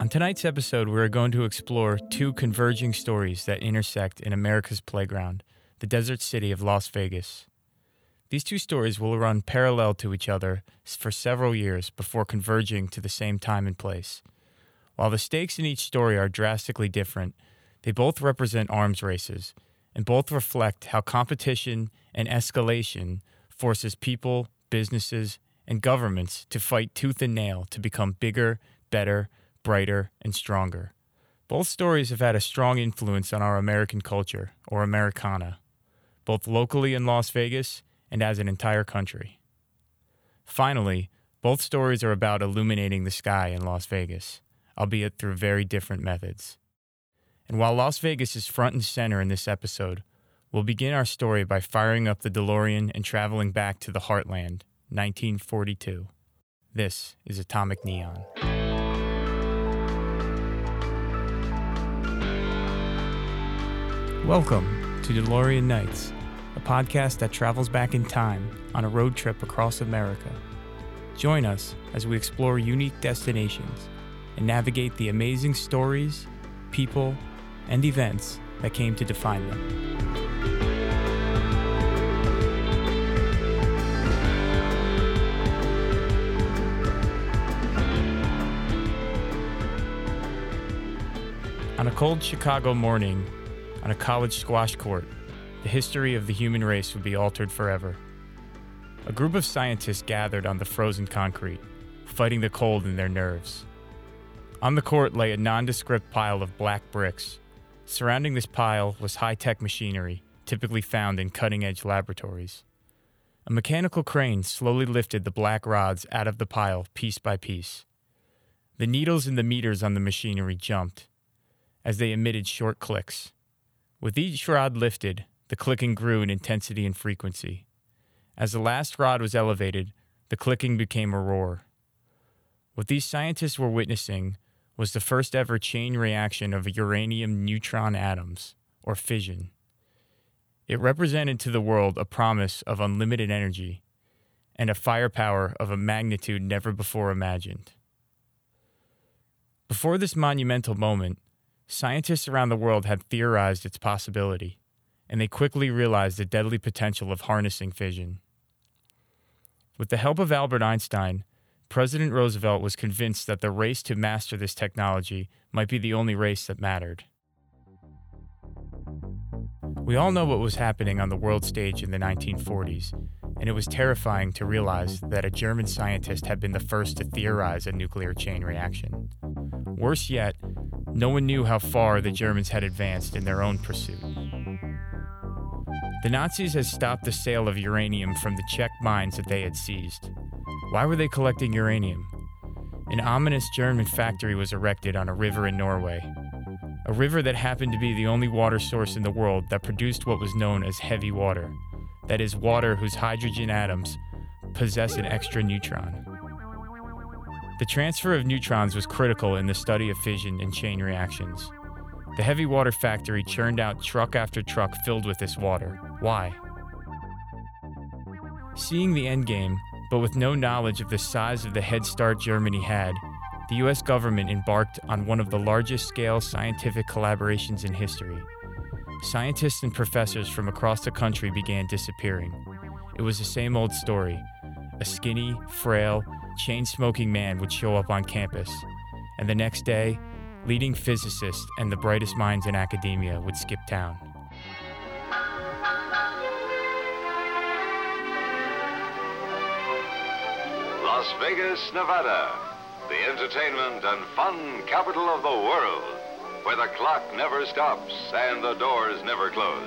On tonight's episode, we are going to explore two converging stories that intersect in America's playground, the desert city of Las Vegas. These two stories will run parallel to each other for several years before converging to the same time and place. While the stakes in each story are drastically different, they both represent arms races and both reflect how competition and escalation forces people, businesses, and governments to fight tooth and nail to become bigger, better, brighter, and stronger. Both stories have had a strong influence on our American culture, or Americana, both locally in Las Vegas and as an entire country. Finally, both stories are about illuminating the sky in Las Vegas, albeit through very different methods. And while Las Vegas is front and center in this episode, we'll begin our story by firing up the DeLorean and traveling back to the Heartland, 1942. This is Atomic Neon. Welcome to DeLorean Nights a podcast that travels back in time on a road trip across America. Join us as we explore unique destinations and navigate the amazing stories, people, and events that came to define them. On a cold Chicago morning, on a college squash court, the history of the human race would be altered forever. A group of scientists gathered on the frozen concrete, fighting the cold in their nerves. On the court lay a nondescript pile of black bricks. Surrounding this pile was high tech machinery, typically found in cutting edge laboratories. A mechanical crane slowly lifted the black rods out of the pile piece by piece. The needles in the meters on the machinery jumped as they emitted short clicks. With each rod lifted, the clicking grew in intensity and frequency. As the last rod was elevated, the clicking became a roar. What these scientists were witnessing was the first ever chain reaction of uranium neutron atoms, or fission. It represented to the world a promise of unlimited energy and a firepower of a magnitude never before imagined. Before this monumental moment, scientists around the world had theorized its possibility and they quickly realized the deadly potential of harnessing fission. With the help of Albert Einstein, President Roosevelt was convinced that the race to master this technology might be the only race that mattered. We all know what was happening on the world stage in the 1940s, and it was terrifying to realize that a German scientist had been the first to theorize a nuclear chain reaction. Worse yet, no one knew how far the Germans had advanced in their own pursuit. The Nazis had stopped the sale of uranium from the Czech mines that they had seized. Why were they collecting uranium? An ominous German factory was erected on a river in Norway. A river that happened to be the only water source in the world that produced what was known as heavy water. That is, water whose hydrogen atoms possess an extra neutron. The transfer of neutrons was critical in the study of fission and chain reactions. The heavy water factory churned out truck after truck filled with this water. Why? Seeing the endgame, but with no knowledge of the size of the head start Germany had, the US government embarked on one of the largest scale scientific collaborations in history. Scientists and professors from across the country began disappearing. It was the same old story. A skinny, frail, chain smoking man would show up on campus, and the next day, leading physicists and the brightest minds in academia would skip town. Las Vegas, Nevada, the entertainment and fun capital of the world, where the clock never stops and the doors never close.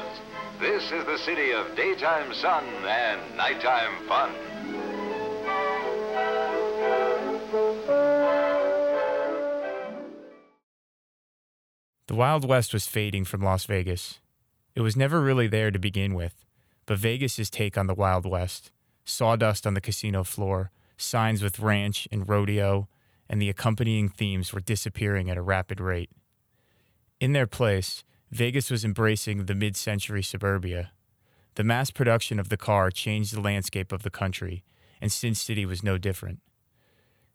This is the city of daytime sun and nighttime fun. The Wild West was fading from Las Vegas. It was never really there to begin with, but Vegas's take on the Wild West sawdust on the casino floor, signs with ranch and rodeo, and the accompanying themes were disappearing at a rapid rate. In their place, Vegas was embracing the mid century suburbia. The mass production of the car changed the landscape of the country, and Sin City was no different.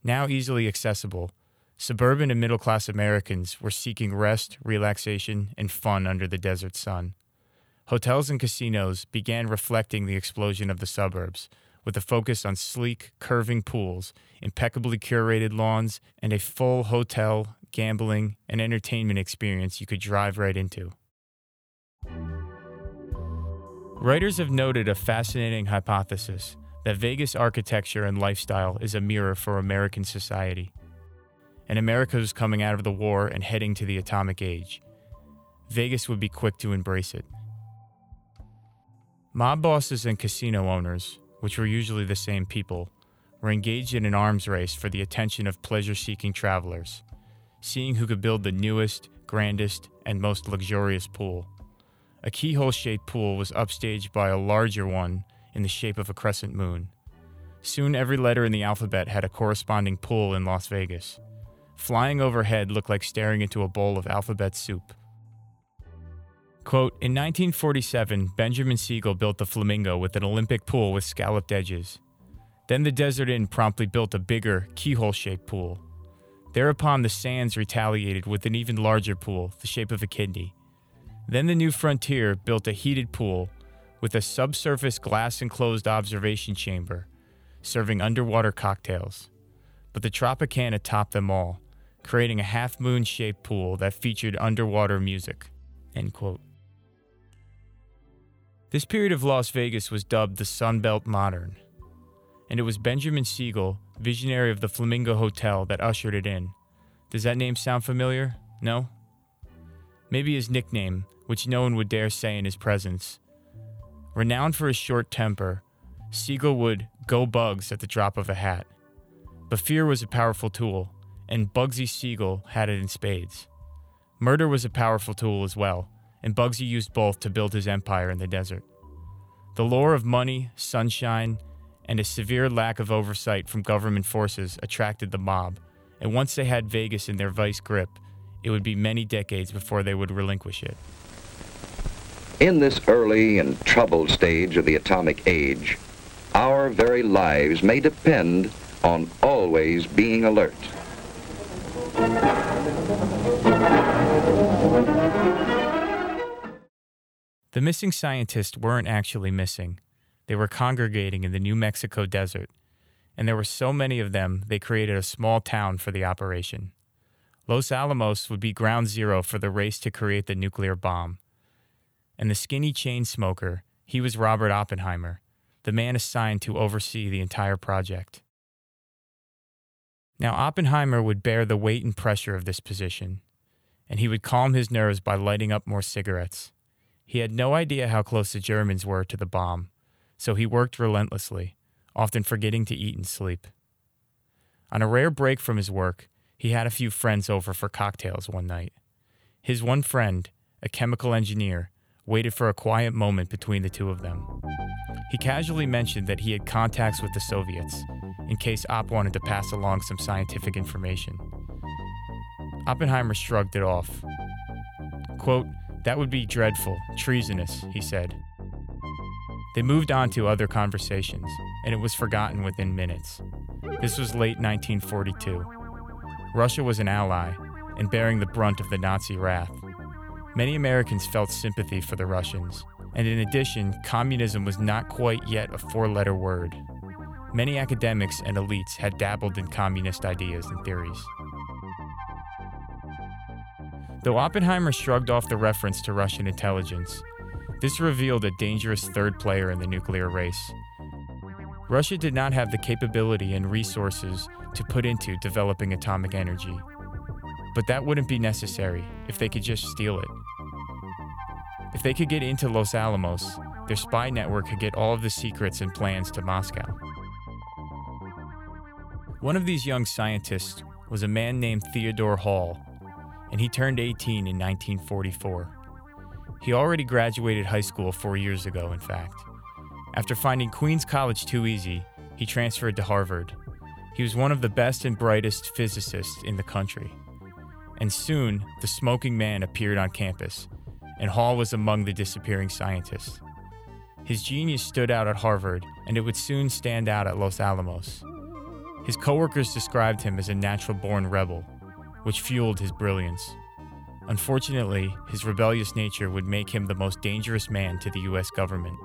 Now easily accessible, suburban and middle class Americans were seeking rest, relaxation, and fun under the desert sun. Hotels and casinos began reflecting the explosion of the suburbs, with a focus on sleek, curving pools, impeccably curated lawns, and a full hotel, gambling, and entertainment experience you could drive right into. Writers have noted a fascinating hypothesis that Vegas architecture and lifestyle is a mirror for American society. And America was coming out of the war and heading to the atomic age. Vegas would be quick to embrace it. Mob bosses and casino owners, which were usually the same people, were engaged in an arms race for the attention of pleasure seeking travelers, seeing who could build the newest, grandest, and most luxurious pool. A keyhole shaped pool was upstaged by a larger one in the shape of a crescent moon. Soon every letter in the alphabet had a corresponding pool in Las Vegas. Flying overhead looked like staring into a bowl of alphabet soup. Quote, in 1947, Benjamin Siegel built the Flamingo with an Olympic pool with scalloped edges. Then the Desert Inn promptly built a bigger, keyhole shaped pool. Thereupon, the Sands retaliated with an even larger pool, the shape of a kidney. Then the New Frontier built a heated pool with a subsurface glass enclosed observation chamber, serving underwater cocktails. But the Tropicana topped them all, creating a half moon shaped pool that featured underwater music. End quote. This period of Las Vegas was dubbed the Sunbelt Modern, and it was Benjamin Siegel, visionary of the Flamingo Hotel, that ushered it in. Does that name sound familiar? No? Maybe his nickname, which no one would dare say in his presence. Renowned for his short temper, Siegel would go bugs at the drop of a hat. But fear was a powerful tool, and Bugsy Siegel had it in spades. Murder was a powerful tool as well, and Bugsy used both to build his empire in the desert. The lure of money, sunshine, and a severe lack of oversight from government forces attracted the mob, and once they had Vegas in their vice grip, it would be many decades before they would relinquish it. In this early and troubled stage of the atomic age, our very lives may depend on always being alert. The missing scientists weren't actually missing. They were congregating in the New Mexico desert, and there were so many of them they created a small town for the operation. Los Alamos would be ground zero for the race to create the nuclear bomb. And the skinny chain smoker, he was Robert Oppenheimer, the man assigned to oversee the entire project. Now, Oppenheimer would bear the weight and pressure of this position, and he would calm his nerves by lighting up more cigarettes. He had no idea how close the Germans were to the bomb, so he worked relentlessly, often forgetting to eat and sleep. On a rare break from his work, he had a few friends over for cocktails one night. His one friend, a chemical engineer, waited for a quiet moment between the two of them. He casually mentioned that he had contacts with the Soviets, in case Opp wanted to pass along some scientific information. Oppenheimer shrugged it off. Quote, that would be dreadful, treasonous, he said. They moved on to other conversations, and it was forgotten within minutes. This was late 1942. Russia was an ally and bearing the brunt of the Nazi wrath. Many Americans felt sympathy for the Russians, and in addition, communism was not quite yet a four letter word. Many academics and elites had dabbled in communist ideas and theories. Though Oppenheimer shrugged off the reference to Russian intelligence, this revealed a dangerous third player in the nuclear race. Russia did not have the capability and resources to put into developing atomic energy. But that wouldn't be necessary if they could just steal it. If they could get into Los Alamos, their spy network could get all of the secrets and plans to Moscow. One of these young scientists was a man named Theodore Hall, and he turned 18 in 1944. He already graduated high school four years ago, in fact. After finding Queens College too easy, he transferred to Harvard. He was one of the best and brightest physicists in the country. And soon, the smoking man appeared on campus, and Hall was among the disappearing scientists. His genius stood out at Harvard, and it would soon stand out at Los Alamos. His coworkers described him as a natural born rebel, which fueled his brilliance. Unfortunately, his rebellious nature would make him the most dangerous man to the U.S. government.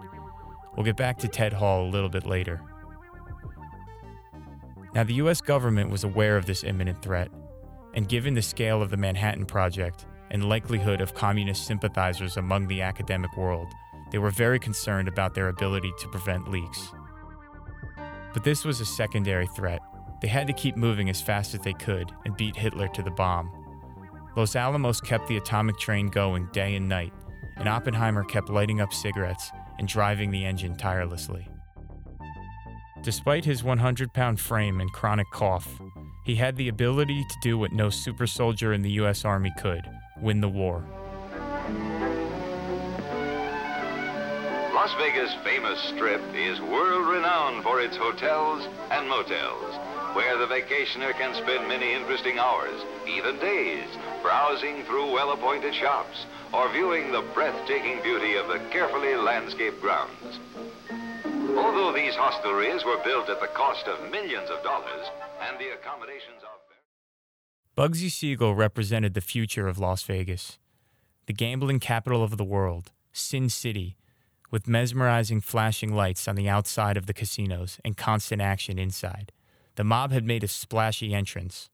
We'll get back to Ted Hall a little bit later. Now, the U.S. government was aware of this imminent threat, and given the scale of the Manhattan Project and likelihood of communist sympathizers among the academic world, they were very concerned about their ability to prevent leaks. But this was a secondary threat. They had to keep moving as fast as they could and beat Hitler to the bomb. Los Alamos kept the atomic train going day and night, and Oppenheimer kept lighting up cigarettes and driving the engine tirelessly. Despite his 100 pound frame and chronic cough, he had the ability to do what no super soldier in the U.S. Army could win the war. Las Vegas' famous strip is world renowned for its hotels and motels, where the vacationer can spend many interesting hours, even days, browsing through well appointed shops or viewing the breathtaking beauty of the carefully landscaped grounds. Although these hostelries were built at the cost of millions of dollars and the accommodations are Bugsy Siegel represented the future of Las Vegas, the gambling capital of the world, Sin City, with mesmerizing flashing lights on the outside of the casinos and constant action inside. The mob had made a splashy entrance.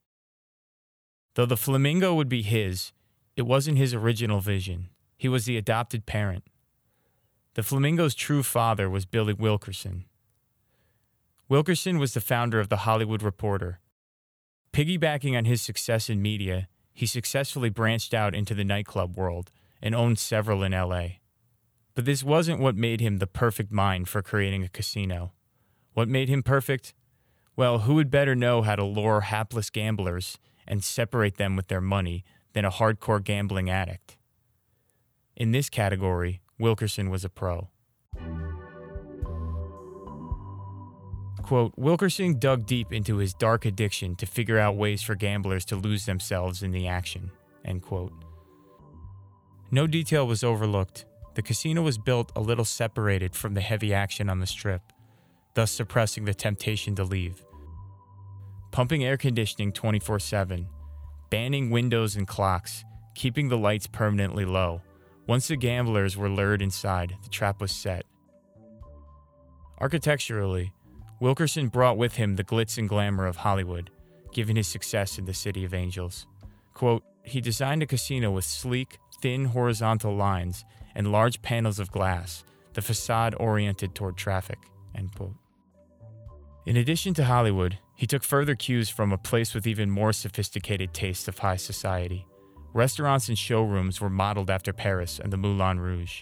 Though the flamingo would be his, it wasn't his original vision. He was the adopted parent. The Flamingo's true father was Billy Wilkerson. Wilkerson was the founder of The Hollywood Reporter. Piggybacking on his success in media, he successfully branched out into the nightclub world and owned several in LA. But this wasn't what made him the perfect mind for creating a casino. What made him perfect? Well, who would better know how to lure hapless gamblers and separate them with their money than a hardcore gambling addict? In this category, Wilkerson was a pro. Quote, Wilkerson dug deep into his dark addiction to figure out ways for gamblers to lose themselves in the action. End quote. No detail was overlooked. The casino was built a little separated from the heavy action on the strip, thus suppressing the temptation to leave. Pumping air conditioning 24 7, banning windows and clocks, keeping the lights permanently low, once the gamblers were lured inside, the trap was set. Architecturally, Wilkerson brought with him the glitz and glamour of Hollywood, given his success in the City of Angels. Quote, he designed a casino with sleek, thin horizontal lines and large panels of glass, the facade oriented toward traffic. In addition to Hollywood, he took further cues from a place with even more sophisticated tastes of high society. Restaurants and showrooms were modeled after Paris and the Moulin Rouge.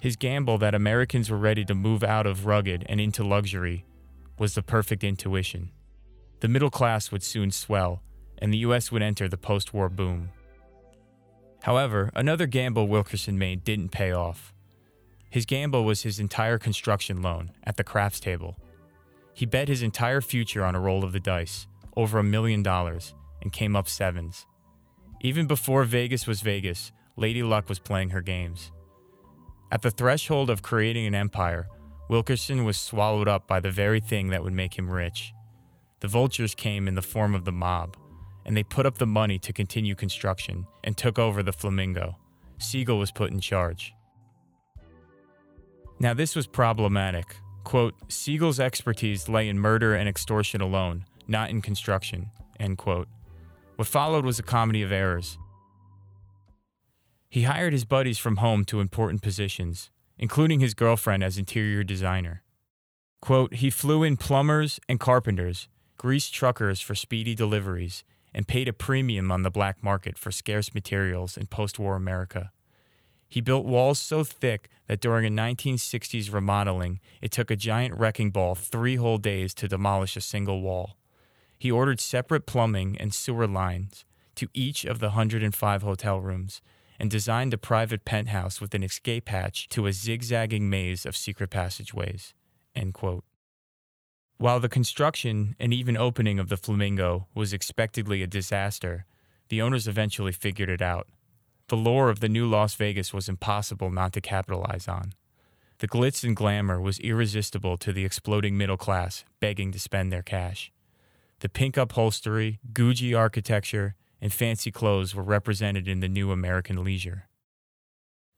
His gamble that Americans were ready to move out of rugged and into luxury was the perfect intuition. The middle class would soon swell, and the U.S. would enter the post war boom. However, another gamble Wilkerson made didn't pay off. His gamble was his entire construction loan at the craps table. He bet his entire future on a roll of the dice, over a million dollars, and came up sevens. Even before Vegas was Vegas, Lady Luck was playing her games. At the threshold of creating an empire, Wilkerson was swallowed up by the very thing that would make him rich. The vultures came in the form of the mob, and they put up the money to continue construction and took over the Flamingo. Siegel was put in charge. Now, this was problematic. Quote, Siegel's expertise lay in murder and extortion alone, not in construction, end quote. What followed was a comedy of errors. He hired his buddies from home to important positions, including his girlfriend as interior designer. Quote, he flew in plumbers and carpenters, greased truckers for speedy deliveries, and paid a premium on the black market for scarce materials in post war America. He built walls so thick that during a 1960s remodeling, it took a giant wrecking ball three whole days to demolish a single wall. He ordered separate plumbing and sewer lines to each of the 105 hotel rooms and designed a private penthouse with an escape hatch to a zigzagging maze of secret passageways. While the construction and even opening of the Flamingo was expectedly a disaster, the owners eventually figured it out. The lore of the new Las Vegas was impossible not to capitalize on. The glitz and glamour was irresistible to the exploding middle class begging to spend their cash. The pink upholstery, Googie architecture, and fancy clothes were represented in the new American leisure.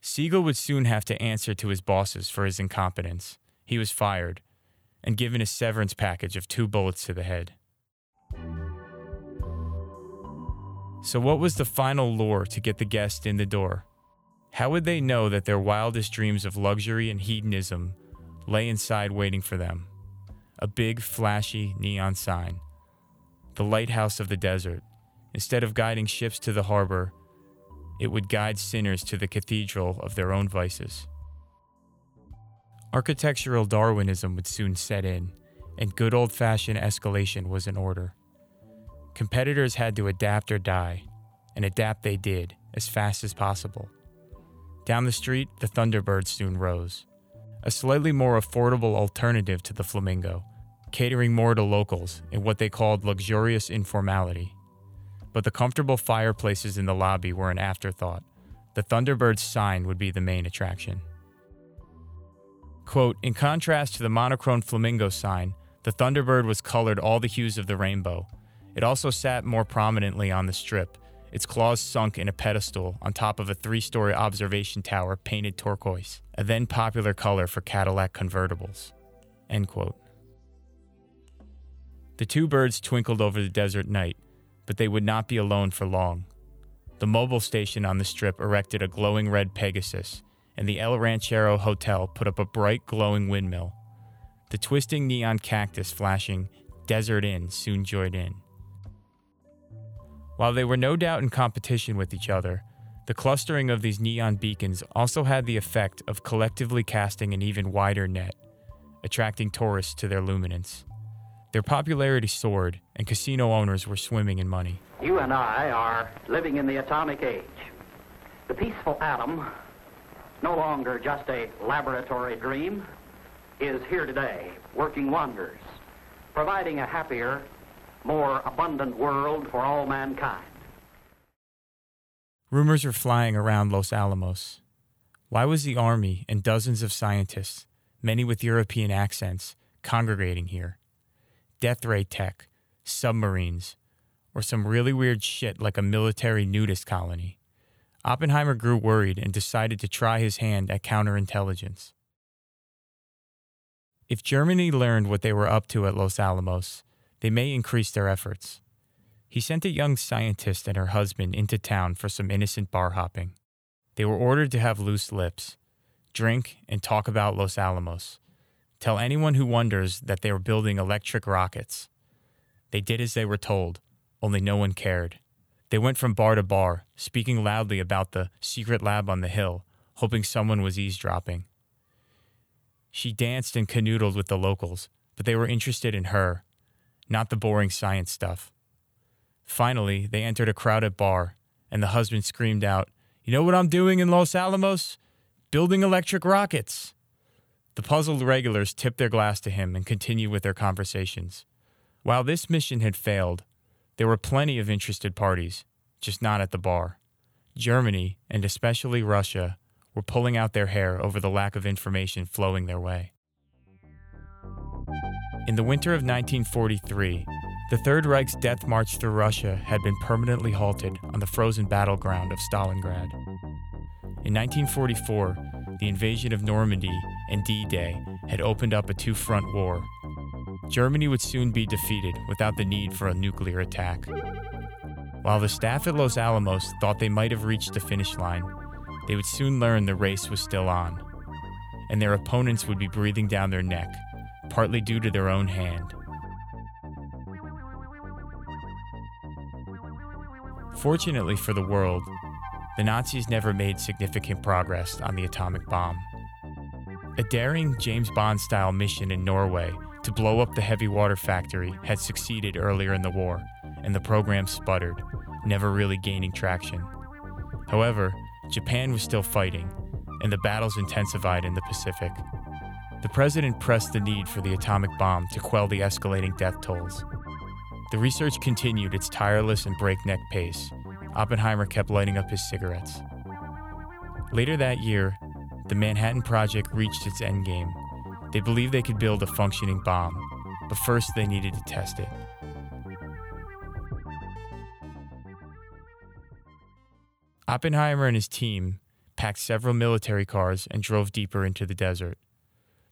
Siegel would soon have to answer to his bosses for his incompetence. He was fired and given a severance package of two bullets to the head. So, what was the final lure to get the guest in the door? How would they know that their wildest dreams of luxury and hedonism lay inside waiting for them? A big, flashy neon sign. The lighthouse of the desert. Instead of guiding ships to the harbor, it would guide sinners to the cathedral of their own vices. Architectural Darwinism would soon set in, and good old fashioned escalation was in order. Competitors had to adapt or die, and adapt they did as fast as possible. Down the street, the Thunderbird soon rose, a slightly more affordable alternative to the Flamingo, catering more to locals in what they called luxurious informality. But the comfortable fireplaces in the lobby were an afterthought. The Thunderbird's sign would be the main attraction. Quote, in contrast to the monochrome flamingo sign, the Thunderbird was colored all the hues of the rainbow. It also sat more prominently on the strip, its claws sunk in a pedestal on top of a three story observation tower painted turquoise, a then popular color for Cadillac convertibles. End quote. The two birds twinkled over the desert night, but they would not be alone for long. The Mobil station on the strip erected a glowing red Pegasus, and the El Ranchero Hotel put up a bright, glowing windmill. The twisting neon cactus flashing Desert Inn soon joined in. While they were no doubt in competition with each other, the clustering of these neon beacons also had the effect of collectively casting an even wider net, attracting tourists to their luminance. Their popularity soared, and casino owners were swimming in money. You and I are living in the atomic age. The peaceful atom no longer just a laboratory dream, is here today, working wonders, providing a happier, more abundant world for all mankind. Rumors were flying around Los Alamos. Why was the Army and dozens of scientists, many with European accents, congregating here? Death ray tech, submarines, or some really weird shit like a military nudist colony. Oppenheimer grew worried and decided to try his hand at counterintelligence. If Germany learned what they were up to at Los Alamos, they may increase their efforts. He sent a young scientist and her husband into town for some innocent bar hopping. They were ordered to have loose lips, drink, and talk about Los Alamos. Tell anyone who wonders that they were building electric rockets. They did as they were told, only no one cared. They went from bar to bar, speaking loudly about the secret lab on the hill, hoping someone was eavesdropping. She danced and canoodled with the locals, but they were interested in her, not the boring science stuff. Finally, they entered a crowded bar, and the husband screamed out, You know what I'm doing in Los Alamos? Building electric rockets. The puzzled regulars tipped their glass to him and continued with their conversations. While this mission had failed, there were plenty of interested parties, just not at the bar. Germany, and especially Russia, were pulling out their hair over the lack of information flowing their way. In the winter of 1943, the Third Reich's death march through Russia had been permanently halted on the frozen battleground of Stalingrad. In 1944, the invasion of Normandy and D Day had opened up a two front war Germany would soon be defeated without the need for a nuclear attack. While the staff at Los Alamos thought they might have reached the finish line, they would soon learn the race was still on, and their opponents would be breathing down their neck, partly due to their own hand. Fortunately for the world, the Nazis never made significant progress on the atomic bomb. A daring James Bond style mission in Norway to blow up the heavy water factory had succeeded earlier in the war, and the program sputtered, never really gaining traction. However, Japan was still fighting, and the battles intensified in the Pacific. The president pressed the need for the atomic bomb to quell the escalating death tolls. The research continued its tireless and breakneck pace. Oppenheimer kept lighting up his cigarettes. Later that year, the Manhattan Project reached its endgame. They believed they could build a functioning bomb, but first they needed to test it. Oppenheimer and his team packed several military cars and drove deeper into the desert.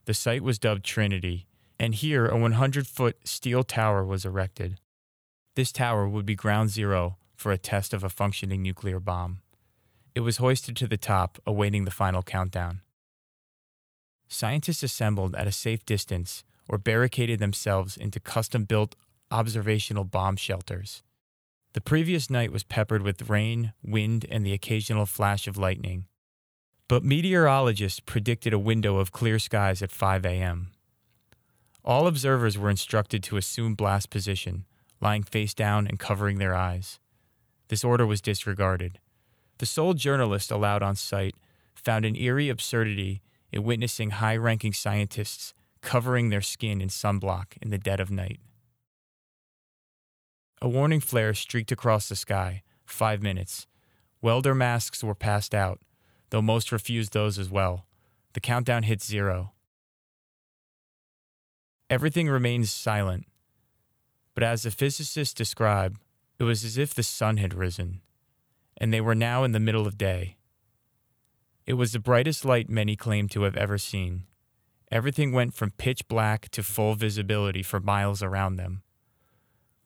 The site was dubbed Trinity, and here a 100 foot steel tower was erected. This tower would be ground zero for a test of a functioning nuclear bomb. It was hoisted to the top, awaiting the final countdown. Scientists assembled at a safe distance or barricaded themselves into custom built observational bomb shelters. The previous night was peppered with rain, wind, and the occasional flash of lightning. But meteorologists predicted a window of clear skies at 5 a.m. All observers were instructed to assume blast position, lying face down and covering their eyes. This order was disregarded. The sole journalist allowed on site found an eerie absurdity in witnessing high ranking scientists covering their skin in sunblock in the dead of night. A warning flare streaked across the sky. Five minutes. Welder masks were passed out, though most refused those as well. The countdown hit zero. Everything remains silent. But as the physicists describe, it was as if the sun had risen, and they were now in the middle of day. It was the brightest light many claimed to have ever seen. Everything went from pitch black to full visibility for miles around them.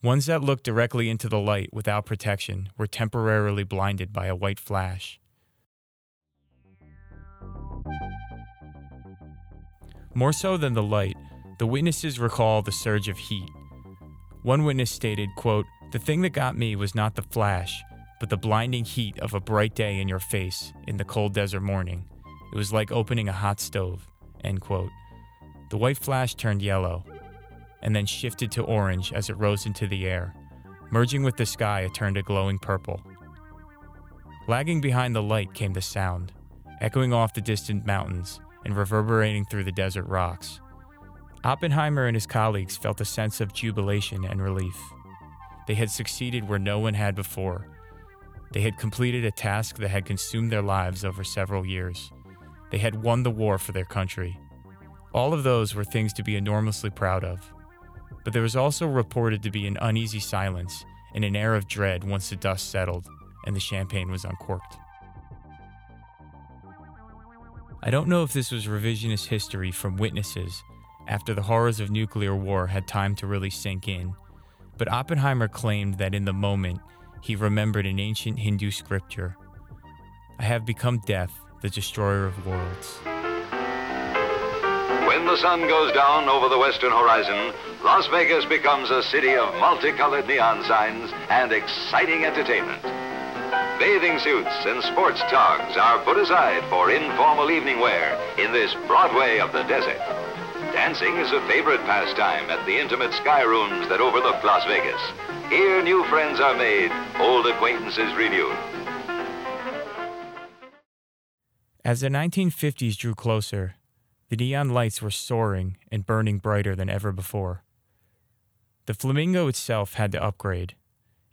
Ones that looked directly into the light without protection were temporarily blinded by a white flash. More so than the light, the witnesses recall the surge of heat. One witness stated, quote, "The thing that got me was not the flash, but the blinding heat of a bright day in your face in the cold desert morning. It was like opening a hot stove." End quote. The white flash turned yellow, and then shifted to orange as it rose into the air. Merging with the sky, it turned a glowing purple. Lagging behind the light came the sound, echoing off the distant mountains and reverberating through the desert rocks. Oppenheimer and his colleagues felt a sense of jubilation and relief. They had succeeded where no one had before. They had completed a task that had consumed their lives over several years. They had won the war for their country. All of those were things to be enormously proud of but there was also reported to be an uneasy silence and an air of dread once the dust settled and the champagne was uncorked. I don't know if this was revisionist history from witnesses after the horrors of nuclear war had time to really sink in, but Oppenheimer claimed that in the moment he remembered an ancient Hindu scripture I have become death, the destroyer of worlds. When the sun goes down over the western horizon, Las Vegas becomes a city of multicolored neon signs and exciting entertainment. Bathing suits and sports togs are put aside for informal evening wear in this Broadway of the desert. Dancing is a favorite pastime at the intimate sky rooms that overlook Las Vegas. Here, new friends are made, old acquaintances renewed. As the 1950s drew closer, the neon lights were soaring and burning brighter than ever before. The Flamingo itself had to upgrade.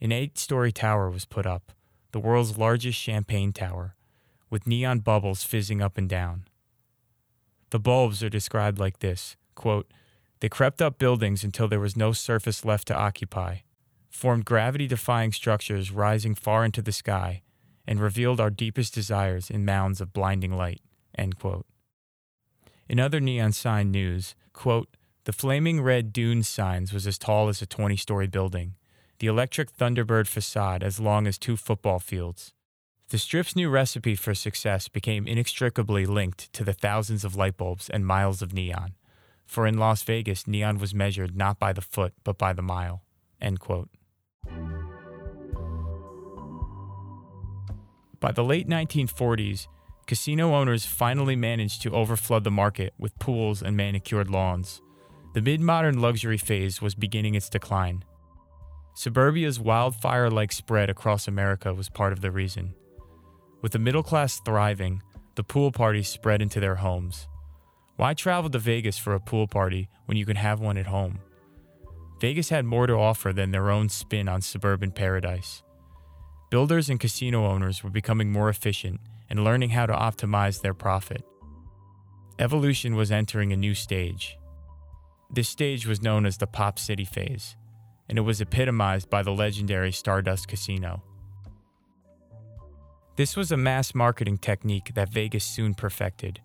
An eight story tower was put up, the world's largest champagne tower, with neon bubbles fizzing up and down. The bulbs are described like this quote, They crept up buildings until there was no surface left to occupy, formed gravity defying structures rising far into the sky, and revealed our deepest desires in mounds of blinding light. In other neon sign news, quote, the flaming red Dunes sign was as tall as a 20 story building, the electric Thunderbird facade as long as two football fields. The strip's new recipe for success became inextricably linked to the thousands of light bulbs and miles of neon. For in Las Vegas, neon was measured not by the foot, but by the mile. End quote. By the late 1940s, casino owners finally managed to overflood the market with pools and manicured lawns. The mid modern luxury phase was beginning its decline. Suburbia's wildfire like spread across America was part of the reason. With the middle class thriving, the pool parties spread into their homes. Why travel to Vegas for a pool party when you can have one at home? Vegas had more to offer than their own spin on suburban paradise. Builders and casino owners were becoming more efficient and learning how to optimize their profit. Evolution was entering a new stage. This stage was known as the Pop City phase, and it was epitomized by the legendary Stardust Casino. This was a mass marketing technique that Vegas soon perfected.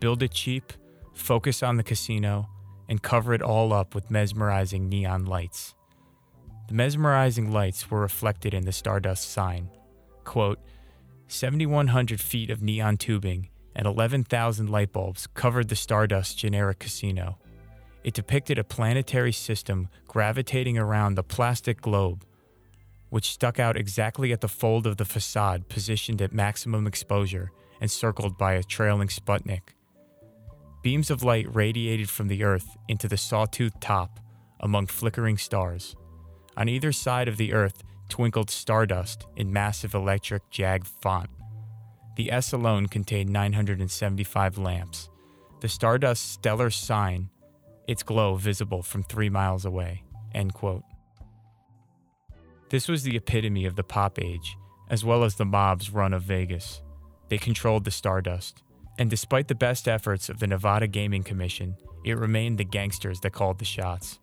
Build it cheap, focus on the casino, and cover it all up with mesmerizing neon lights. The mesmerizing lights were reflected in the Stardust sign. Quote, 7,100 feet of neon tubing and 11,000 light bulbs covered the Stardust generic casino. It depicted a planetary system gravitating around the plastic globe, which stuck out exactly at the fold of the facade positioned at maximum exposure and circled by a trailing Sputnik. Beams of light radiated from the Earth into the sawtooth top among flickering stars. On either side of the Earth twinkled stardust in massive electric jag font. The S alone contained 975 lamps. The stardust stellar sign, its glow visible from three miles away. End quote. This was the epitome of the pop age, as well as the mob's run of Vegas. They controlled the stardust. And despite the best efforts of the Nevada Gaming Commission, it remained the gangsters that called the shots.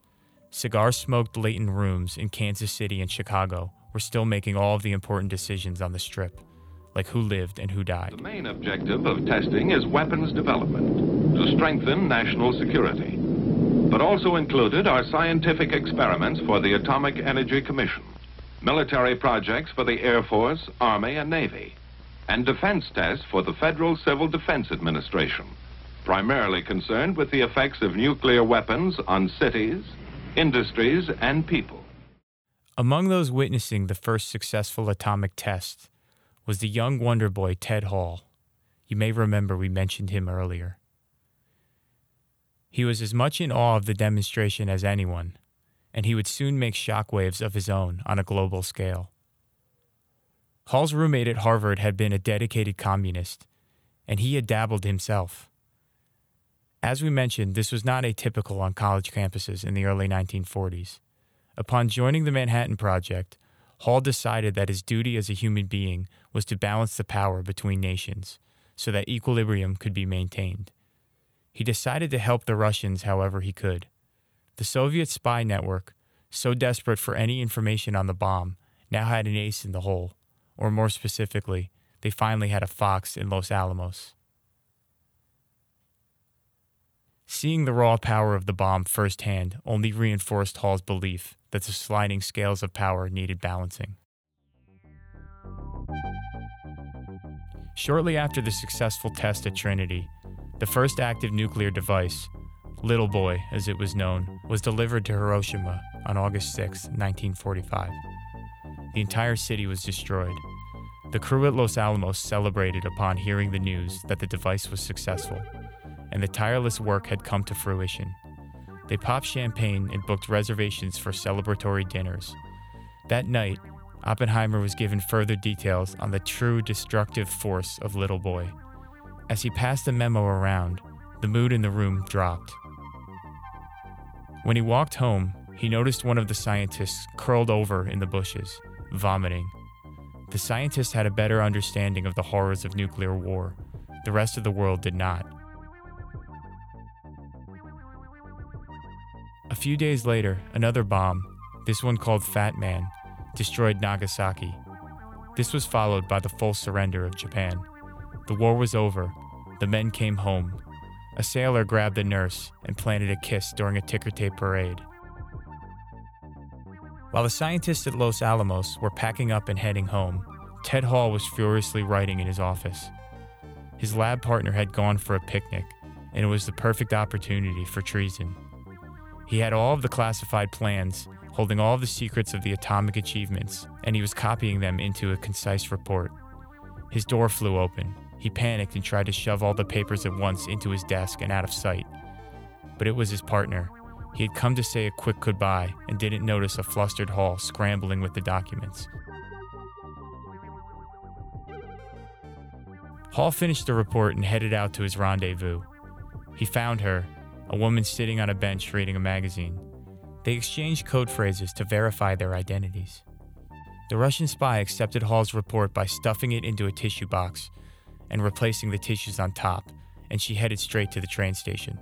Cigar smoked latent rooms in Kansas City and Chicago were still making all of the important decisions on the strip, like who lived and who died. The main objective of testing is weapons development to strengthen national security, but also included are scientific experiments for the Atomic Energy Commission, military projects for the Air Force, Army, and Navy and defense tests for the Federal Civil Defense Administration, primarily concerned with the effects of nuclear weapons on cities, industries, and people. Among those witnessing the first successful atomic test was the young wonder boy Ted Hall. You may remember we mentioned him earlier. He was as much in awe of the demonstration as anyone, and he would soon make shockwaves of his own on a global scale. Hall's roommate at Harvard had been a dedicated communist, and he had dabbled himself. As we mentioned, this was not atypical on college campuses in the early 1940s. Upon joining the Manhattan Project, Hall decided that his duty as a human being was to balance the power between nations so that equilibrium could be maintained. He decided to help the Russians however he could. The Soviet spy network, so desperate for any information on the bomb, now had an ace in the hole or more specifically, they finally had a fox in Los Alamos. Seeing the raw power of the bomb firsthand only reinforced Hall's belief that the sliding scales of power needed balancing. Shortly after the successful test at Trinity, the first active nuclear device, Little Boy as it was known, was delivered to Hiroshima on August 6, 1945. The entire city was destroyed. The crew at Los Alamos celebrated upon hearing the news that the device was successful, and the tireless work had come to fruition. They popped champagne and booked reservations for celebratory dinners. That night, Oppenheimer was given further details on the true destructive force of Little Boy. As he passed the memo around, the mood in the room dropped. When he walked home, he noticed one of the scientists curled over in the bushes vomiting. The scientists had a better understanding of the horrors of nuclear war. The rest of the world did not. A few days later, another bomb, this one called Fat Man, destroyed Nagasaki. This was followed by the full surrender of Japan. The war was over. The men came home. A sailor grabbed the nurse and planted a kiss during a ticker tape parade. While the scientists at Los Alamos were packing up and heading home, Ted Hall was furiously writing in his office. His lab partner had gone for a picnic, and it was the perfect opportunity for treason. He had all of the classified plans, holding all of the secrets of the atomic achievements, and he was copying them into a concise report. His door flew open. He panicked and tried to shove all the papers at once into his desk and out of sight. But it was his partner, he had come to say a quick goodbye and didn't notice a flustered Hall scrambling with the documents. Hall finished the report and headed out to his rendezvous. He found her, a woman sitting on a bench reading a magazine. They exchanged code phrases to verify their identities. The Russian spy accepted Hall's report by stuffing it into a tissue box and replacing the tissues on top, and she headed straight to the train station.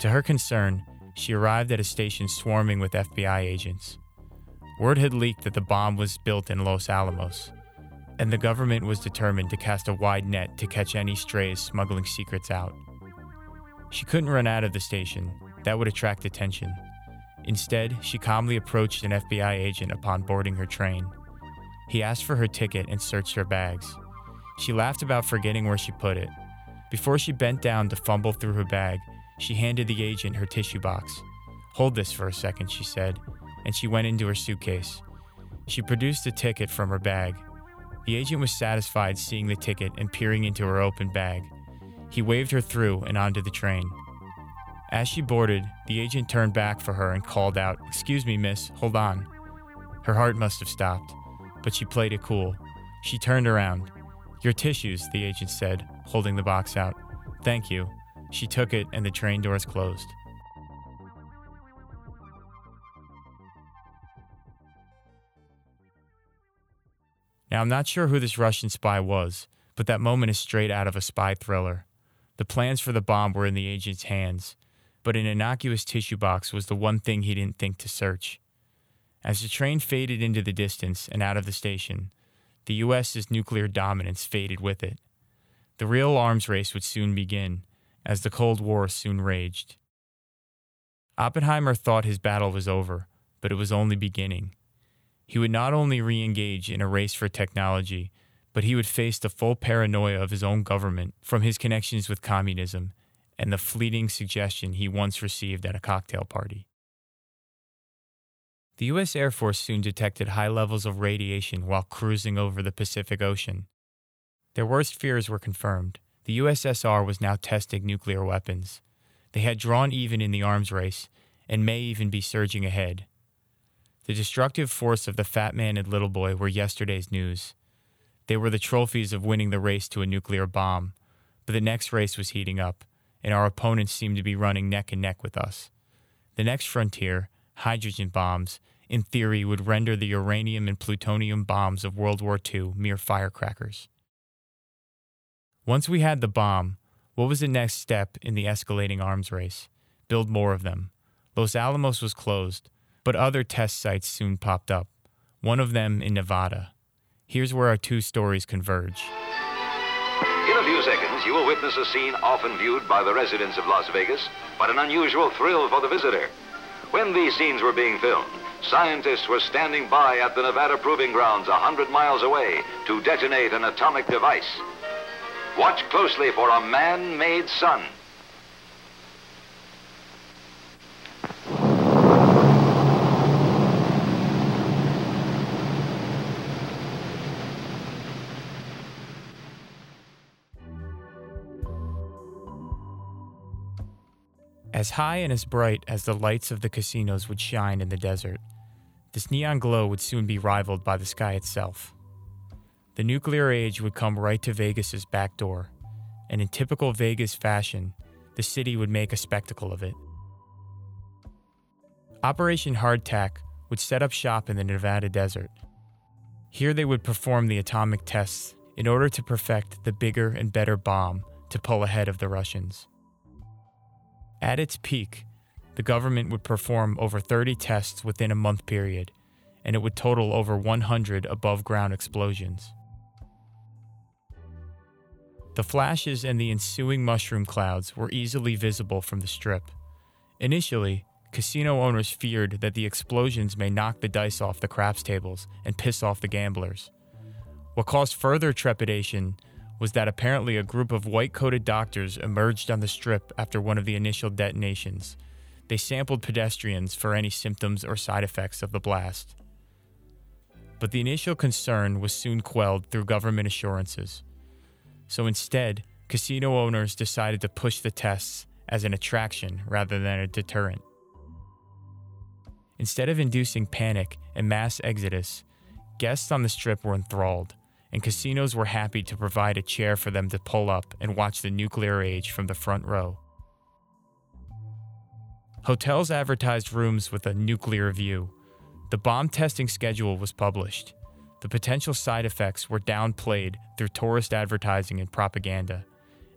To her concern, she arrived at a station swarming with FBI agents. Word had leaked that the bomb was built in Los Alamos, and the government was determined to cast a wide net to catch any strays smuggling secrets out. She couldn't run out of the station, that would attract attention. Instead, she calmly approached an FBI agent upon boarding her train. He asked for her ticket and searched her bags. She laughed about forgetting where she put it. Before she bent down to fumble through her bag, she handed the agent her tissue box. Hold this for a second, she said, and she went into her suitcase. She produced a ticket from her bag. The agent was satisfied seeing the ticket and peering into her open bag. He waved her through and onto the train. As she boarded, the agent turned back for her and called out, Excuse me, miss, hold on. Her heart must have stopped, but she played it cool. She turned around. Your tissues, the agent said, holding the box out. Thank you. She took it and the train doors closed. Now, I'm not sure who this Russian spy was, but that moment is straight out of a spy thriller. The plans for the bomb were in the agent's hands, but an innocuous tissue box was the one thing he didn't think to search. As the train faded into the distance and out of the station, the U.S.'s nuclear dominance faded with it. The real arms race would soon begin, as the Cold War soon raged. Oppenheimer thought his battle was over, but it was only beginning. He would not only re engage in a race for technology, but he would face the full paranoia of his own government from his connections with communism and the fleeting suggestion he once received at a cocktail party. The U.S. Air Force soon detected high levels of radiation while cruising over the Pacific Ocean. Their worst fears were confirmed. The USSR was now testing nuclear weapons. They had drawn even in the arms race and may even be surging ahead. The destructive force of the fat man and little boy were yesterday's news. They were the trophies of winning the race to a nuclear bomb, but the next race was heating up, and our opponents seemed to be running neck and neck with us. The next frontier, hydrogen bombs, in theory would render the uranium and plutonium bombs of World War II mere firecrackers. Once we had the bomb, what was the next step in the escalating arms race? Build more of them. Los Alamos was closed, but other test sites soon popped up, one of them in Nevada. Here's where our two stories converge. In a few seconds, you will witness a scene often viewed by the residents of Las Vegas, but an unusual thrill for the visitor. When these scenes were being filmed, scientists were standing by at the Nevada Proving Grounds a 100 miles away to detonate an atomic device. Watch closely for a man-made sun. As high and as bright as the lights of the casinos would shine in the desert, this neon glow would soon be rivaled by the sky itself. The nuclear age would come right to Vegas's back door, and in typical Vegas fashion, the city would make a spectacle of it. Operation Hardtack would set up shop in the Nevada desert. Here they would perform the atomic tests in order to perfect the bigger and better bomb to pull ahead of the Russians. At its peak, the government would perform over 30 tests within a month period, and it would total over 100 above ground explosions. The flashes and the ensuing mushroom clouds were easily visible from the strip. Initially, casino owners feared that the explosions may knock the dice off the craps tables and piss off the gamblers. What caused further trepidation was that apparently a group of white coated doctors emerged on the strip after one of the initial detonations. They sampled pedestrians for any symptoms or side effects of the blast. But the initial concern was soon quelled through government assurances. So instead, casino owners decided to push the tests as an attraction rather than a deterrent. Instead of inducing panic and mass exodus, guests on the strip were enthralled and casinos were happy to provide a chair for them to pull up and watch the nuclear age from the front row. Hotels advertised rooms with a nuclear view. The bomb testing schedule was published. the potential side effects were downplayed through tourist advertising and propaganda.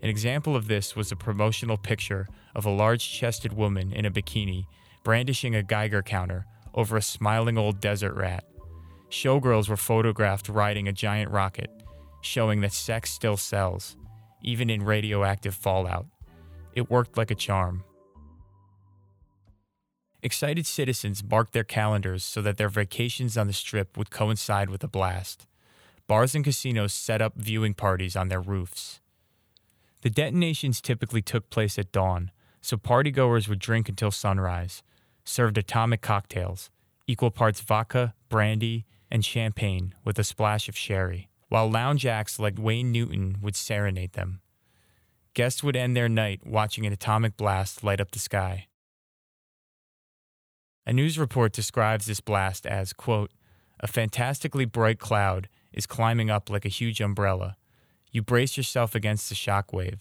An example of this was a promotional picture of a large chested woman in a bikini brandishing a Geiger counter over a smiling old desert rat. Showgirls were photographed riding a giant rocket, showing that sex still sells, even in radioactive fallout. It worked like a charm. Excited citizens marked their calendars so that their vacations on the strip would coincide with the blast. Bars and casinos set up viewing parties on their roofs. The detonations typically took place at dawn, so partygoers would drink until sunrise, served atomic cocktails, equal parts vodka, brandy, and champagne with a splash of sherry, while lounge acts like Wayne Newton would serenade them. Guests would end their night watching an atomic blast light up the sky. A news report describes this blast as, quote, a fantastically bright cloud is climbing up like a huge umbrella. You brace yourself against the shock wave.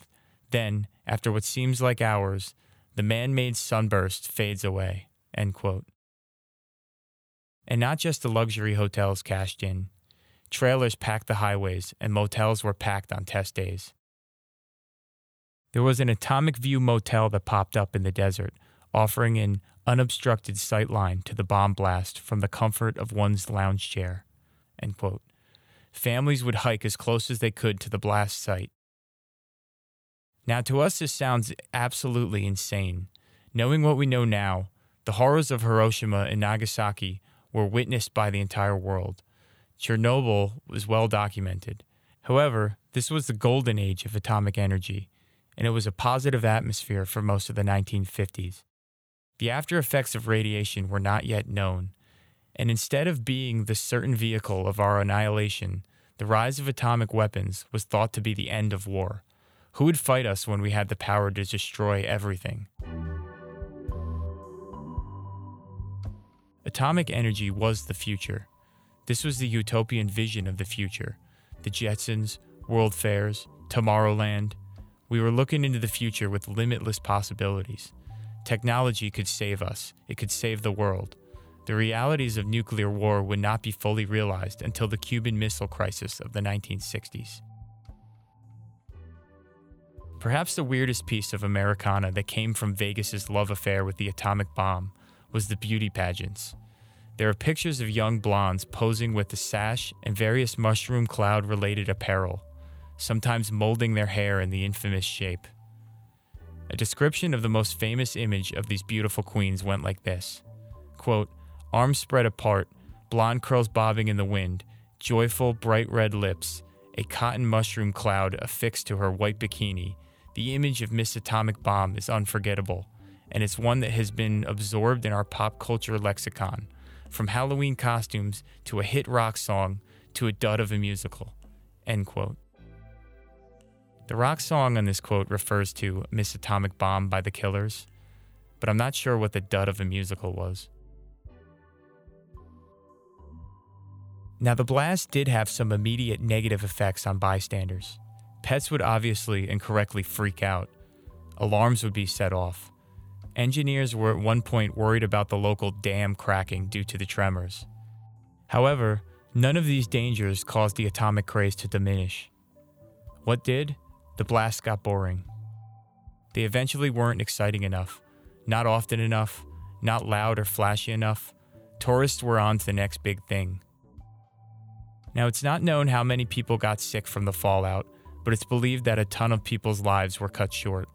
Then, after what seems like hours, the man made sunburst fades away. End quote. And not just the luxury hotels cashed in. Trailers packed the highways, and motels were packed on test days. There was an Atomic View motel that popped up in the desert, offering an unobstructed sight line to the bomb blast from the comfort of one's lounge chair. Families would hike as close as they could to the blast site. Now, to us, this sounds absolutely insane. Knowing what we know now, the horrors of Hiroshima and Nagasaki were witnessed by the entire world. Chernobyl was well documented. However, this was the golden age of atomic energy, and it was a positive atmosphere for most of the 1950s. The after effects of radiation were not yet known, and instead of being the certain vehicle of our annihilation, the rise of atomic weapons was thought to be the end of war. Who would fight us when we had the power to destroy everything? Atomic energy was the future. This was the utopian vision of the future. The Jetsons, World Fairs, Tomorrowland. We were looking into the future with limitless possibilities. Technology could save us, it could save the world. The realities of nuclear war would not be fully realized until the Cuban Missile Crisis of the 1960s. Perhaps the weirdest piece of Americana that came from Vegas's love affair with the atomic bomb was the beauty pageants. There are pictures of young blondes posing with the sash and various mushroom cloud related apparel, sometimes molding their hair in the infamous shape. A description of the most famous image of these beautiful queens went like this quote, Arms spread apart, blonde curls bobbing in the wind, joyful, bright red lips, a cotton mushroom cloud affixed to her white bikini. The image of Miss Atomic Bomb is unforgettable, and it's one that has been absorbed in our pop culture lexicon, from Halloween costumes to a hit rock song to a dud of a musical. End quote. The rock song on this quote refers to Miss Atomic Bomb by the Killers, but I'm not sure what the dud of a musical was. Now, the blast did have some immediate negative effects on bystanders. Pets would obviously and correctly freak out. Alarms would be set off. Engineers were at one point worried about the local dam cracking due to the tremors. However, none of these dangers caused the atomic craze to diminish. What did? The blasts got boring. They eventually weren't exciting enough, not often enough, not loud or flashy enough. Tourists were on to the next big thing. Now, it's not known how many people got sick from the fallout, but it's believed that a ton of people's lives were cut short.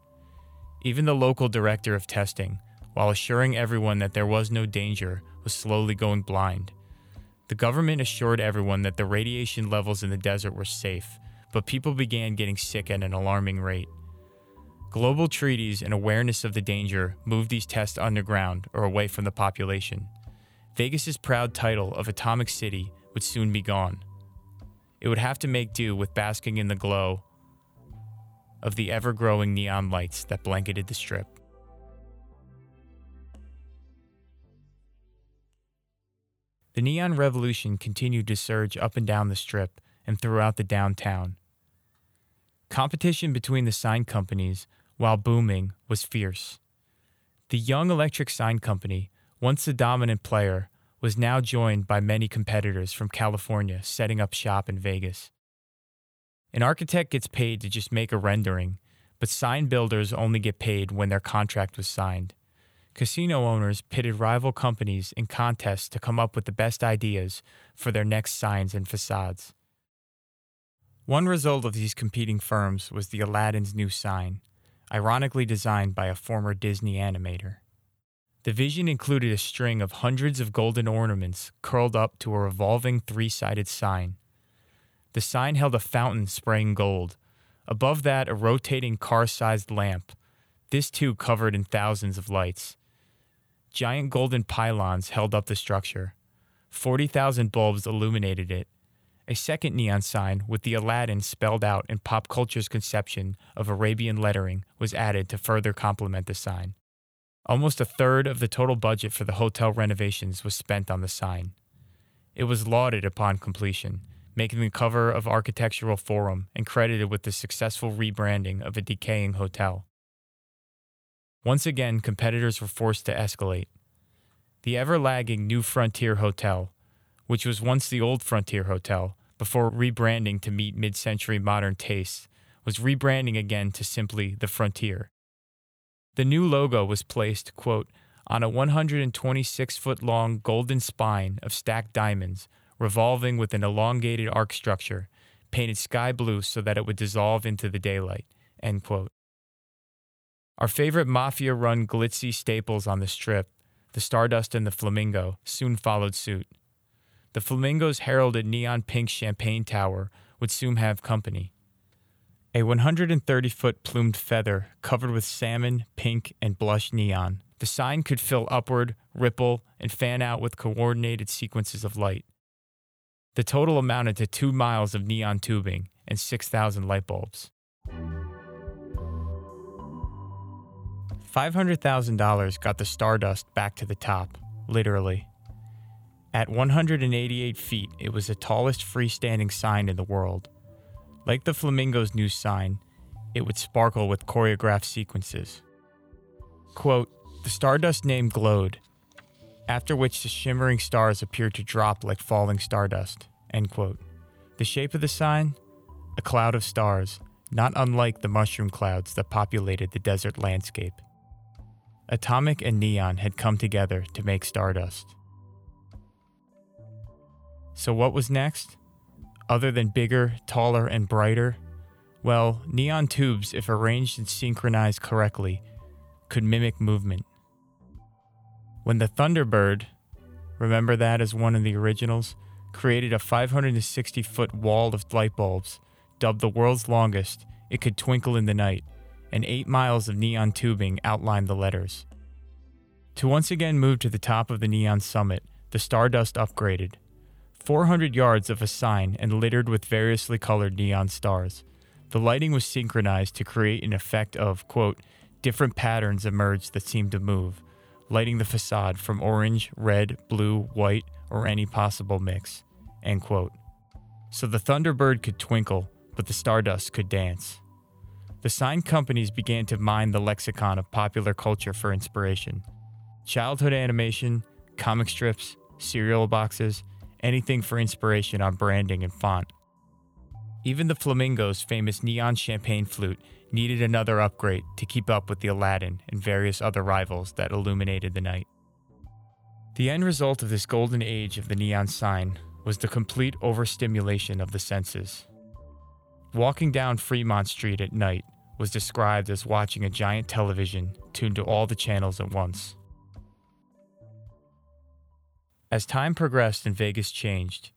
Even the local director of testing, while assuring everyone that there was no danger, was slowly going blind. The government assured everyone that the radiation levels in the desert were safe, but people began getting sick at an alarming rate. Global treaties and awareness of the danger moved these tests underground or away from the population. Vegas's proud title of Atomic City would soon be gone. It would have to make do with basking in the glow of the ever growing neon lights that blanketed the strip. The neon revolution continued to surge up and down the strip and throughout the downtown. Competition between the sign companies, while booming, was fierce. The Young Electric Sign Company, once the dominant player, was now joined by many competitors from California setting up shop in Vegas. An architect gets paid to just make a rendering, but sign builders only get paid when their contract was signed. Casino owners pitted rival companies in contests to come up with the best ideas for their next signs and facades. One result of these competing firms was the Aladdin's new sign, ironically designed by a former Disney animator. The vision included a string of hundreds of golden ornaments curled up to a revolving three sided sign. The sign held a fountain spraying gold. Above that, a rotating car sized lamp, this too covered in thousands of lights. Giant golden pylons held up the structure. 40,000 bulbs illuminated it. A second neon sign with the Aladdin spelled out in pop culture's conception of Arabian lettering was added to further complement the sign. Almost a third of the total budget for the hotel renovations was spent on the sign. It was lauded upon completion, making the cover of Architectural Forum and credited with the successful rebranding of a decaying hotel. Once again, competitors were forced to escalate. The ever lagging New Frontier Hotel, which was once the Old Frontier Hotel before rebranding to meet mid century modern tastes, was rebranding again to simply the Frontier. The new logo was placed, quote, on a 126 foot long golden spine of stacked diamonds revolving with an elongated arc structure, painted sky blue so that it would dissolve into the daylight. Our favorite mafia run glitzy staples on the strip, the Stardust and the Flamingo, soon followed suit. The Flamingo's heralded neon pink champagne tower would soon have company. A 130 foot plumed feather covered with salmon, pink, and blush neon. The sign could fill upward, ripple, and fan out with coordinated sequences of light. The total amounted to two miles of neon tubing and 6,000 light bulbs. $500,000 got the Stardust back to the top, literally. At 188 feet, it was the tallest freestanding sign in the world. Like the Flamingo's new sign, it would sparkle with choreographed sequences. Quote, the Stardust name glowed, after which the shimmering stars appeared to drop like falling stardust. The shape of the sign? A cloud of stars, not unlike the mushroom clouds that populated the desert landscape. Atomic and neon had come together to make stardust. So, what was next? Other than bigger, taller, and brighter? Well, neon tubes, if arranged and synchronized correctly, could mimic movement. When the Thunderbird, remember that as one of the originals, created a 560 foot wall of light bulbs, dubbed the world's longest, it could twinkle in the night, and eight miles of neon tubing outlined the letters. To once again move to the top of the neon summit, the Stardust upgraded. 400 yards of a sign and littered with variously colored neon stars. The lighting was synchronized to create an effect of, quote, different patterns emerged that seemed to move, lighting the facade from orange, red, blue, white, or any possible mix, end quote. So the Thunderbird could twinkle, but the Stardust could dance. The sign companies began to mine the lexicon of popular culture for inspiration. Childhood animation, comic strips, cereal boxes, anything for inspiration on branding and font. Even the Flamingo's famous neon champagne flute needed another upgrade to keep up with the Aladdin and various other rivals that illuminated the night. The end result of this golden age of the neon sign was the complete overstimulation of the senses. Walking down Fremont Street at night was described as watching a giant television tuned to all the channels at once. As time progressed and Vegas changed,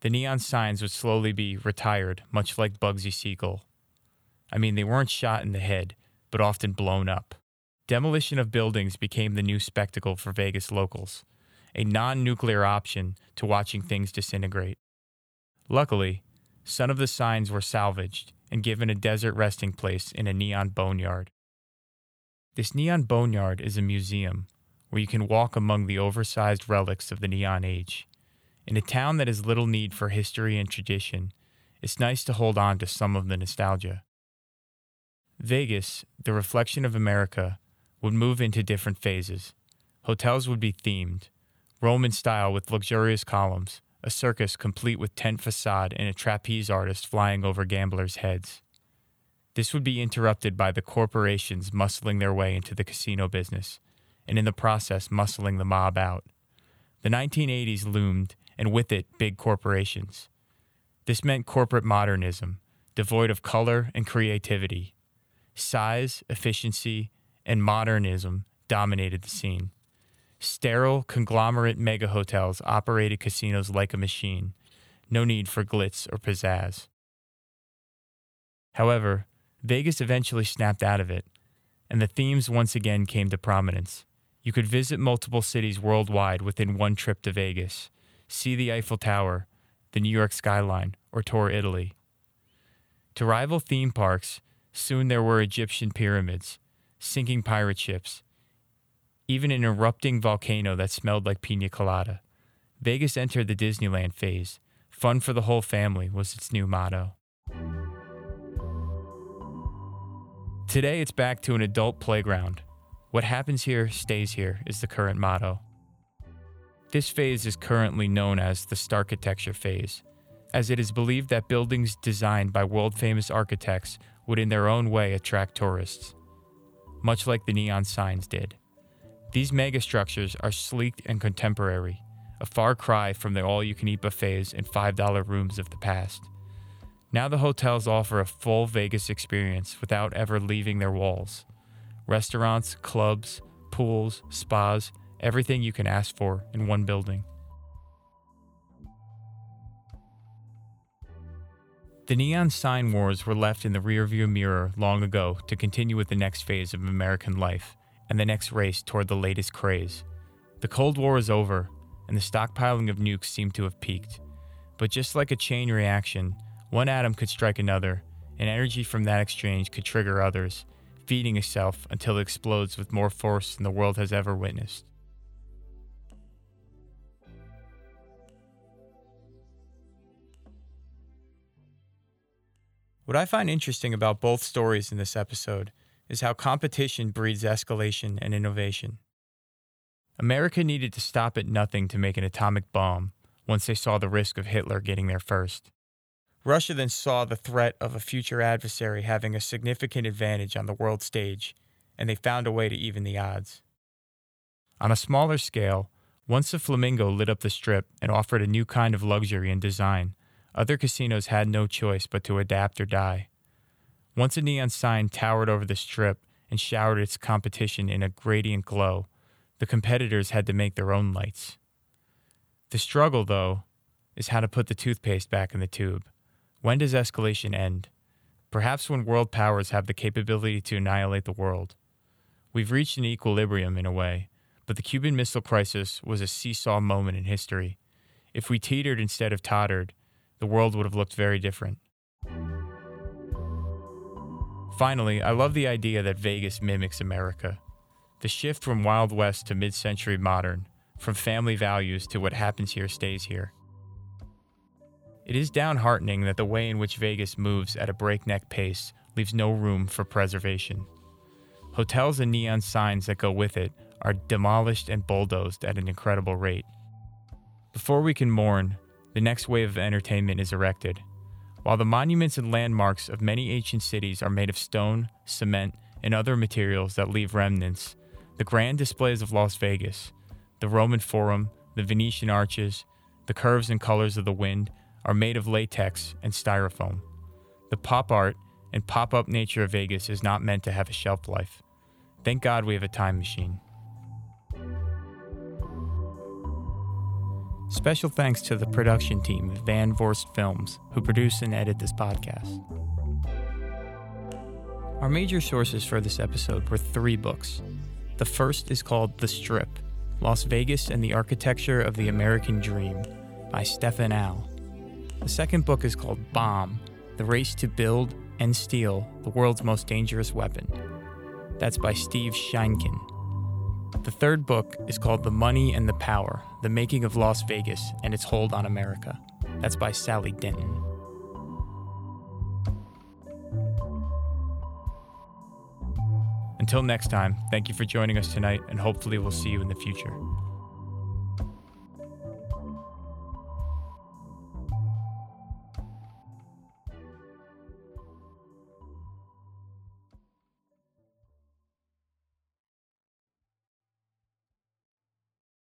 the neon signs would slowly be retired, much like Bugsy Siegel. I mean, they weren't shot in the head, but often blown up. Demolition of buildings became the new spectacle for Vegas locals, a non nuclear option to watching things disintegrate. Luckily, some of the signs were salvaged and given a desert resting place in a neon boneyard. This neon boneyard is a museum where you can walk among the oversized relics of the neon age. In a town that has little need for history and tradition, it's nice to hold on to some of the nostalgia. Vegas, the reflection of America, would move into different phases. Hotels would be themed, Roman style with luxurious columns, a circus complete with tent facade and a trapeze artist flying over gamblers' heads. This would be interrupted by the corporations muscling their way into the casino business, and in the process muscling the mob out. The 1980s loomed, and with it, big corporations. This meant corporate modernism, devoid of color and creativity. Size, efficiency, and modernism dominated the scene. Sterile, conglomerate mega hotels operated casinos like a machine. No need for glitz or pizzazz. However, Vegas eventually snapped out of it, and the themes once again came to prominence. You could visit multiple cities worldwide within one trip to Vegas, see the Eiffel Tower, the New York skyline, or tour Italy. To rival theme parks, soon there were Egyptian pyramids, sinking pirate ships, even an erupting volcano that smelled like pina colada. Vegas entered the Disneyland phase. Fun for the whole family was its new motto. Today, it's back to an adult playground. What happens here stays here is the current motto. This phase is currently known as the Starkitecture phase, as it is believed that buildings designed by world famous architects would in their own way attract tourists, much like the neon signs did. These megastructures are sleek and contemporary, a far cry from the all you can eat buffets and $5 rooms of the past. Now the hotels offer a full Vegas experience without ever leaving their walls. Restaurants, clubs, pools, spas, everything you can ask for in one building. The neon sign wars were left in the rearview mirror long ago to continue with the next phase of American life and the next race toward the latest craze. The Cold War is over, and the stockpiling of nukes seemed to have peaked. But just like a chain reaction, one atom could strike another, and energy from that exchange could trigger others, feeding itself until it explodes with more force than the world has ever witnessed. What I find interesting about both stories in this episode is how competition breeds escalation and innovation. America needed to stop at nothing to make an atomic bomb once they saw the risk of Hitler getting there first. Russia then saw the threat of a future adversary having a significant advantage on the world stage, and they found a way to even the odds. On a smaller scale, once the Flamingo lit up the strip and offered a new kind of luxury and design, other casinos had no choice but to adapt or die. Once a neon sign towered over the strip and showered its competition in a gradient glow, the competitors had to make their own lights. The struggle, though, is how to put the toothpaste back in the tube. When does escalation end? Perhaps when world powers have the capability to annihilate the world. We've reached an equilibrium in a way, but the Cuban Missile Crisis was a seesaw moment in history. If we teetered instead of tottered, the world would have looked very different. Finally, I love the idea that Vegas mimics America. The shift from Wild West to mid century modern, from family values to what happens here stays here. It is downheartening that the way in which Vegas moves at a breakneck pace leaves no room for preservation. Hotels and neon signs that go with it are demolished and bulldozed at an incredible rate. Before we can mourn, the next wave of entertainment is erected. While the monuments and landmarks of many ancient cities are made of stone, cement, and other materials that leave remnants, the grand displays of Las Vegas, the Roman Forum, the Venetian arches, the curves and colors of the Wynn, are made of latex and styrofoam. The pop art and pop up nature of Vegas is not meant to have a shelf life. Thank God we have a time machine. Special thanks to the production team of Van Vorst Films, who produce and edit this podcast. Our major sources for this episode were three books. The first is called The Strip Las Vegas and the Architecture of the American Dream by Stefan Al. The second book is called Bomb The Race to Build and Steal the World's Most Dangerous Weapon. That's by Steve Sheinkin. The third book is called The Money and the Power The Making of Las Vegas and Its Hold on America. That's by Sally Denton. Until next time, thank you for joining us tonight, and hopefully, we'll see you in the future.